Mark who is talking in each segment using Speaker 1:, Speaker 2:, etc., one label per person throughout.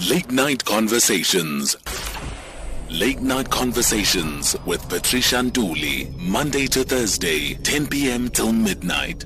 Speaker 1: Late Night Conversations. Late Night Conversations with Patricia Nduli, Monday to Thursday, 10 p.m. till midnight.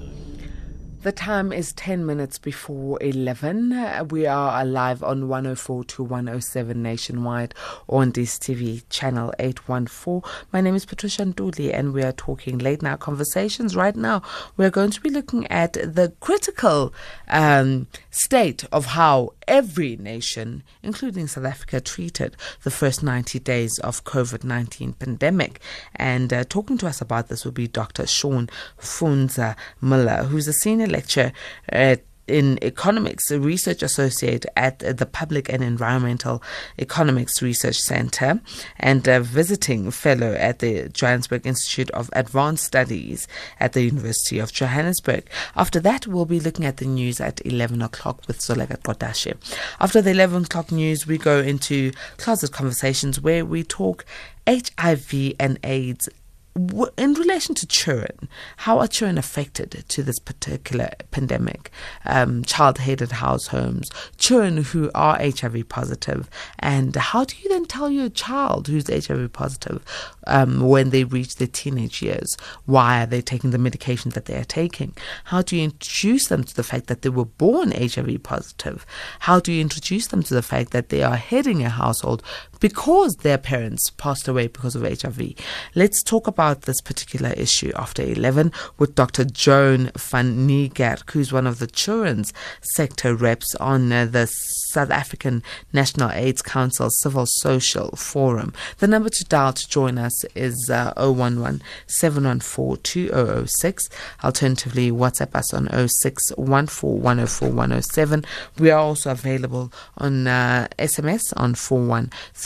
Speaker 2: The time is 10 minutes before 11. Uh, We are live on 104 to 107 nationwide on this TV channel 814. My name is Patricia Nduli and we are talking late night conversations. Right now, we're going to be looking at the critical um, state of how every nation, including South Africa, treated the first 90 days of COVID-19 pandemic. And uh, talking to us about this will be Dr. Sean Funza Muller, who's a senior lecturer at in economics, a research associate at the Public and Environmental Economics Research Center, and a visiting fellow at the Johannesburg Institute of Advanced Studies at the University of Johannesburg. After that, we'll be looking at the news at 11 o'clock with Solega Kodashe. After the 11 o'clock news, we go into closet conversations where we talk HIV and AIDS in relation to children, how are children affected to this particular pandemic? Um, child-headed house homes, children who are HIV positive, and how do you then tell your child who's HIV positive um, when they reach their teenage years? Why are they taking the medication that they are taking? How do you introduce them to the fact that they were born HIV positive? How do you introduce them to the fact that they are heading a household because their parents passed away because of HIV? Let's talk about this particular issue after 11 with Dr. Joan van Niekerk, who's one of the children's sector reps on the South African National AIDS Council Civil Social Forum. The number to dial to join us is uh, 011 714 2006. Alternatively, WhatsApp us on 0614 We are also available on uh, SMS on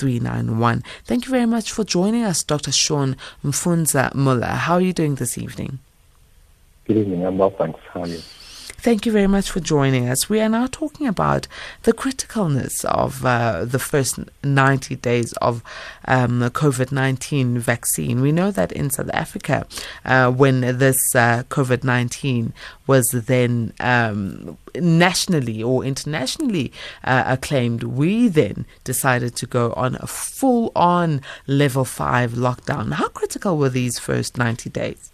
Speaker 2: 41391. Thank you very much for joining us, Dr. Sean Mfundza Muller. How are you doing this evening?
Speaker 3: Good evening. I'm well, thanks. How are you?
Speaker 2: Thank you very much for joining us. We are now talking about the criticalness of uh, the first 90 days of um, the COVID 19 vaccine. We know that in South Africa, uh, when this uh, COVID 19 was then um, nationally or internationally uh, acclaimed, we then decided to go on a full on level 5 lockdown. How critical were these first 90 days?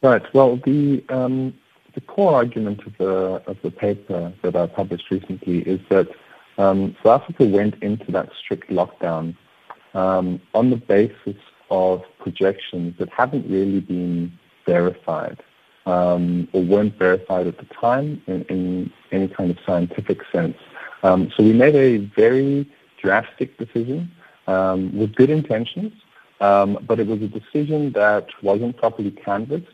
Speaker 3: Right. Well, the um, the core argument of the of the paper that I published recently is that um, South Africa went into that strict lockdown um, on the basis of projections that haven't really been verified um, or weren't verified at the time in, in any kind of scientific sense. Um, so we made a very drastic decision um, with good intentions, um, but it was a decision that wasn't properly canvassed,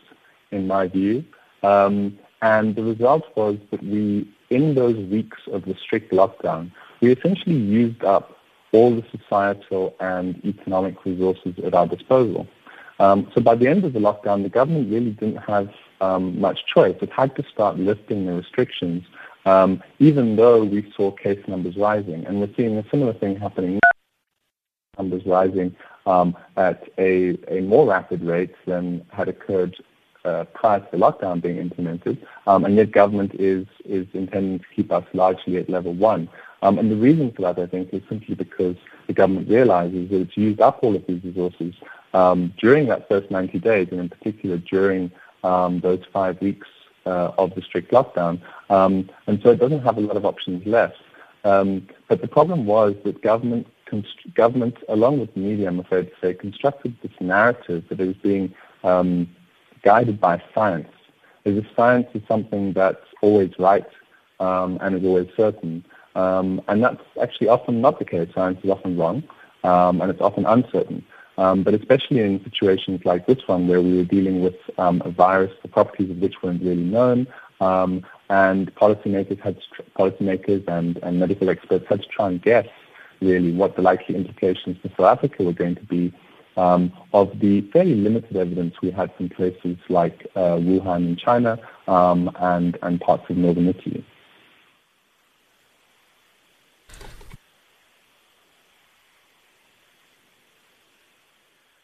Speaker 3: in my view. Um, and the result was that we, in those weeks of the strict lockdown, we essentially used up all the societal and economic resources at our disposal. Um, so by the end of the lockdown, the government really didn't have um, much choice. It had to start lifting the restrictions, um, even though we saw case numbers rising. And we're seeing a similar thing happening now, numbers rising um, at a, a more rapid rate than had occurred uh, prior to the lockdown being implemented, um, and yet government is is intending to keep us largely at level one. Um, and the reason for that, I think, is simply because the government realizes that it's used up all of these resources um, during that first 90 days, and in particular during um, those five weeks uh, of the strict lockdown. Um, and so it doesn't have a lot of options left. Um, but the problem was that government, government, along with the media, I'm afraid to say, constructed this narrative that it was being um, guided by science. As if science is something that's always right um, and is always certain. Um, and that's actually often not the case. Science is often wrong um, and it's often uncertain. Um, but especially in situations like this one where we were dealing with um, a virus, the properties of which weren't really known, um, and policymakers had to, policymakers and, and medical experts had to try and guess really what the likely implications for South Africa were going to be um, of the fairly limited evidence we had from places like uh, Wuhan in China um, and, and parts of northern Italy.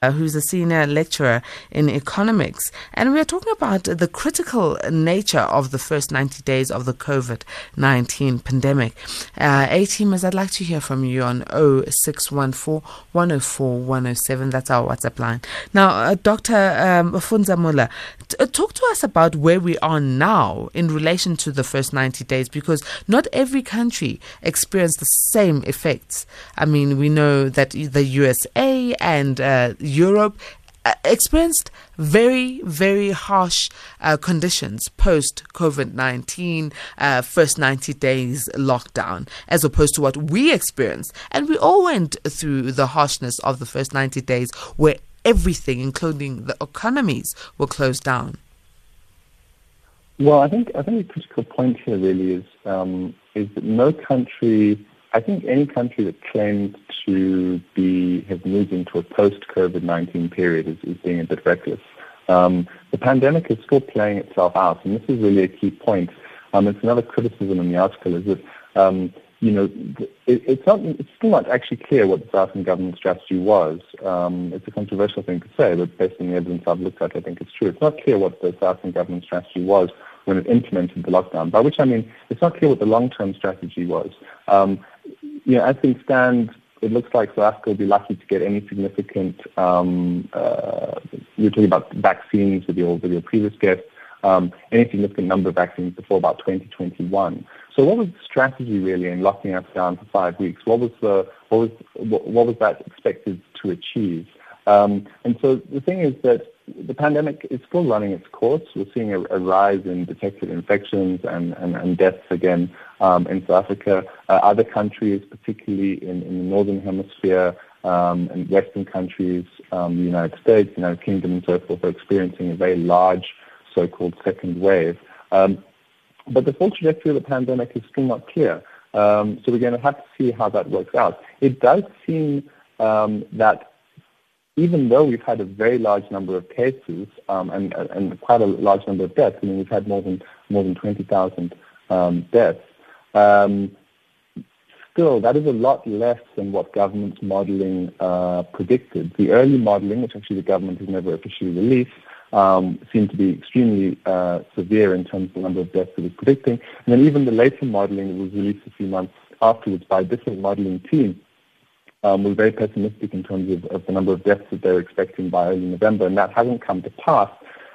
Speaker 2: Uh, who's a senior lecturer in economics. And we are talking about the critical nature of the first 90 days of the COVID 19 pandemic. Uh, A teamers, I'd like to hear from you on 0614 104 107. That's our WhatsApp line. Now, uh, Dr. Um, Funza Muller, t- uh, talk to us about where we are now in relation to the first 90 days because not every country experienced the same effects. I mean, we know that the USA and uh, Europe uh, experienced very, very harsh uh, conditions post COVID 19, uh, first 90 days lockdown, as opposed to what we experienced. And we all went through the harshness of the first 90 days where everything, including the economies, were closed down.
Speaker 3: Well, I think I think the critical point here really is um, is that no country I think any country that claims to be have moved into a post-COVID-19 period is, is being a bit reckless. Um, the pandemic is still playing itself out, and this is really a key point. Um, it's another criticism in the article is that um, you know it, it's not it's still not actually clear what the South African government strategy was. Um, it's a controversial thing to say, but based on the evidence I've looked at, I think it's true. It's not clear what the South African government strategy was when it implemented the lockdown. By which I mean it's not clear what the long-term strategy was. Um, you know, as things stand, it looks like South Africa will be lucky to get any significant. Um, uh, you're talking about vaccines with your with your previous guest. Um, any significant number of vaccines before about 2021. So, what was the strategy really in locking us down for five weeks? What was the what was what, what was that expected to achieve? Um, and so the thing is that the pandemic is still running its course. We're seeing a, a rise in detected infections and, and, and deaths again um, in South Africa. Uh, other countries, particularly in, in the Northern Hemisphere um, and Western countries, um, the United States, the United Kingdom and so forth, are experiencing a very large so-called second wave. Um, but the full trajectory of the pandemic is still not clear. Um, so we're going to have to see how that works out. It does seem um, that even though we've had a very large number of cases um, and, and quite a large number of deaths, I mean, we've had more than more than 20,000 um, deaths. Um, still, that is a lot less than what government's modelling uh, predicted. The early modelling, which actually the government has never officially released, um, seemed to be extremely uh, severe in terms of the number of deaths that it was predicting. And then even the later modelling that was released a few months afterwards by a different modelling team um, were very pessimistic in terms of, of the number of deaths that they're expecting by early November, and that hasn't come to pass.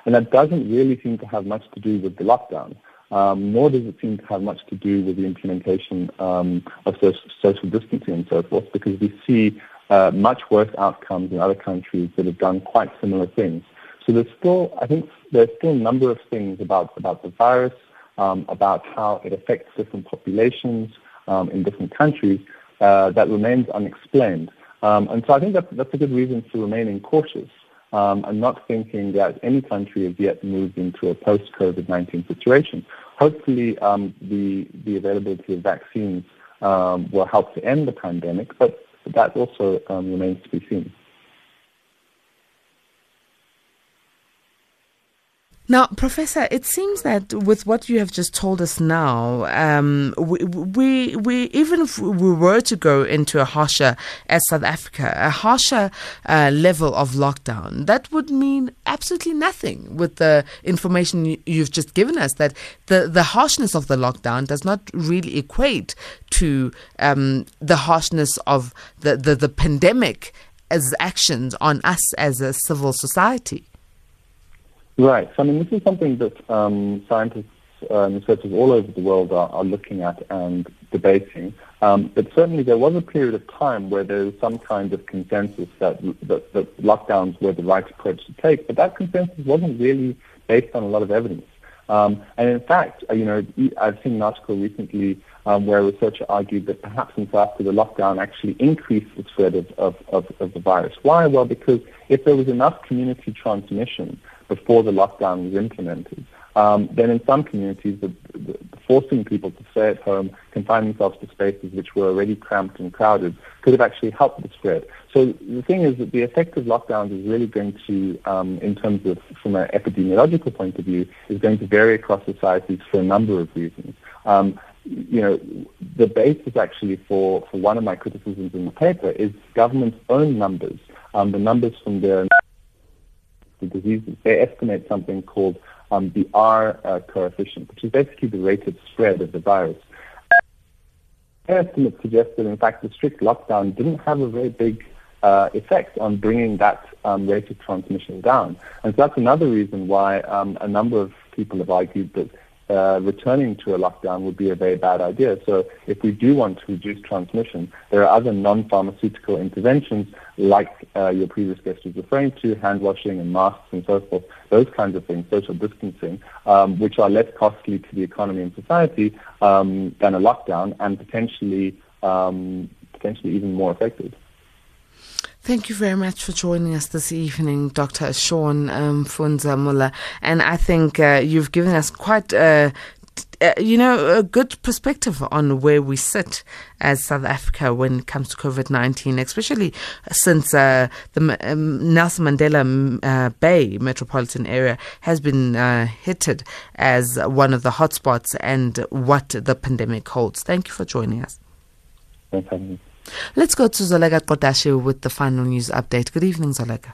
Speaker 3: And that doesn't really seem to have much to do with the lockdown, um, nor does it seem to have much to do with the implementation um, of social, distancing and so forth, because we see uh, much worse outcomes in other countries that have done quite similar things. So there's still, I think, there's still a number of things about about the virus, um, about how it affects different populations um, in different countries uh, that remains unexplained. Um, and so I think that, that's a good reason for remaining cautious um, and not thinking that any country has yet moved into a post-COVID-19 situation. Hopefully, um, the, the availability of vaccines um, will help to end the pandemic, but that also um, remains to be seen.
Speaker 2: Now, Professor, it seems that with what you have just told us now, um, we, we, we, even if we were to go into a harsher, as South Africa, a harsher uh, level of lockdown, that would mean absolutely nothing with the information you've just given us. That the, the harshness of the lockdown does not really equate to um, the harshness of the, the, the pandemic as actions on us as a civil society.
Speaker 3: Right. So, I mean, this is something that um, scientists and researchers all over the world are, are looking at and debating. Um, but certainly there was a period of time where there was some kind of consensus that, that, that lockdowns were the right approach to take, but that consensus wasn't really based on a lot of evidence. Um, and in fact, uh, you know, I've seen an article recently um, where a researcher argued that perhaps in Africa the lockdown actually increased the spread of, of, of, of the virus. Why? Well, because if there was enough community transmission, before the lockdown was implemented. Um, then in some communities, the, forcing people to stay at home, confine themselves to spaces which were already cramped and crowded, could have actually helped the spread. So the thing is that the effect of lockdowns is really going to, um, in terms of from an epidemiological point of view, is going to vary across societies for a number of reasons. Um, you know, the basis actually for, for one of my criticisms in the paper is government's own numbers um, the numbers from the, the diseases, they estimate something called um, the R uh, coefficient, which is basically the rate of spread of the virus. Estimates suggest that, in fact, the strict lockdown didn't have a very big uh, effect on bringing that um, rate of transmission down. And so that's another reason why um, a number of people have argued that uh, returning to a lockdown would be a very bad idea. So if we do want to reduce transmission, there are other non-pharmaceutical interventions like uh, your previous guest was referring to, hand washing and masks and so forth, those kinds of things, social distancing, um, which are less costly to the economy and society um, than a lockdown and potentially, um, potentially even more effective.
Speaker 2: Thank you very much for joining us this evening, Dr. Sean um, Funza Muller. And I think uh, you've given us quite a uh, you know, a good perspective on where we sit as South Africa when it comes to COVID 19, especially since uh, the um, Nelson Mandela uh, Bay metropolitan area has been uh, hitted as one of the hotspots and what the pandemic holds. Thank you for joining us. Let's go to Zolega Kodashi with the final news update. Good evening, Zolega.